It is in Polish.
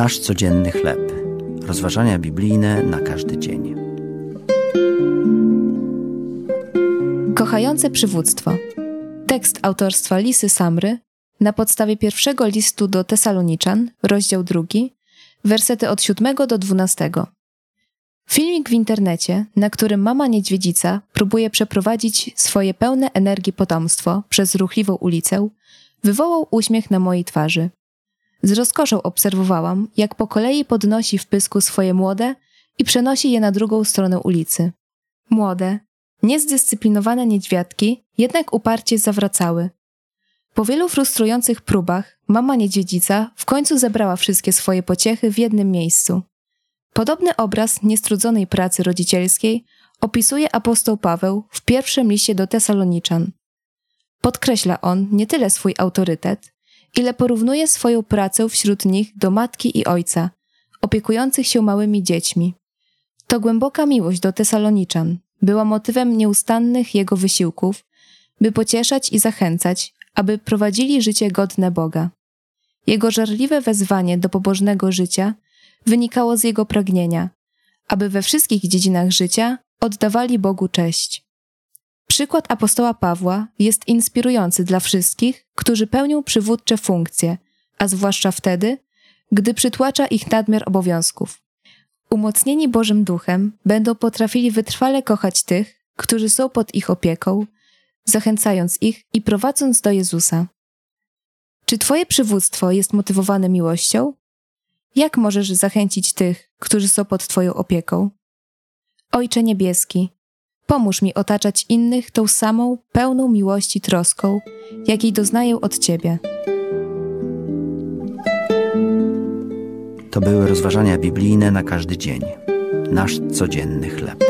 Nasz codzienny chleb. Rozważania biblijne na każdy dzień. Kochające przywództwo. Tekst autorstwa Lisy Samry na podstawie pierwszego listu do Tesaloniczan, rozdział drugi, wersety od 7 do 12. Filmik w internecie, na którym mama niedźwiedzica próbuje przeprowadzić swoje pełne energii potomstwo przez ruchliwą ulicę, wywołał uśmiech na mojej twarzy. Z rozkoszą obserwowałam, jak po kolei podnosi w pysku swoje młode i przenosi je na drugą stronę ulicy. Młode, niezdyscyplinowane niedźwiadki jednak uparcie zawracały. Po wielu frustrujących próbach mama niedźwiedzica w końcu zebrała wszystkie swoje pociechy w jednym miejscu. Podobny obraz niestrudzonej pracy rodzicielskiej opisuje apostoł Paweł w pierwszym liście do Tesaloniczan. Podkreśla on nie tyle swój autorytet, ile porównuje swoją pracę wśród nich do matki i ojca, opiekujących się małymi dziećmi. To głęboka miłość do Tesaloniczan była motywem nieustannych jego wysiłków, by pocieszać i zachęcać, aby prowadzili życie godne Boga. Jego żarliwe wezwanie do pobożnego życia wynikało z jego pragnienia, aby we wszystkich dziedzinach życia oddawali Bogu cześć. Przykład apostoła Pawła jest inspirujący dla wszystkich, którzy pełnią przywódcze funkcje, a zwłaszcza wtedy, gdy przytłacza ich nadmiar obowiązków. Umocnieni Bożym Duchem będą potrafili wytrwale kochać tych, którzy są pod ich opieką, zachęcając ich i prowadząc do Jezusa. Czy Twoje przywództwo jest motywowane miłością? Jak możesz zachęcić tych, którzy są pod Twoją opieką? Ojcze Niebieski, pomóż mi otaczać innych tą samą, pełną miłości troską, jakiej doznaję od Ciebie. To były rozważania biblijne na każdy dzień. Nasz codzienny chleb.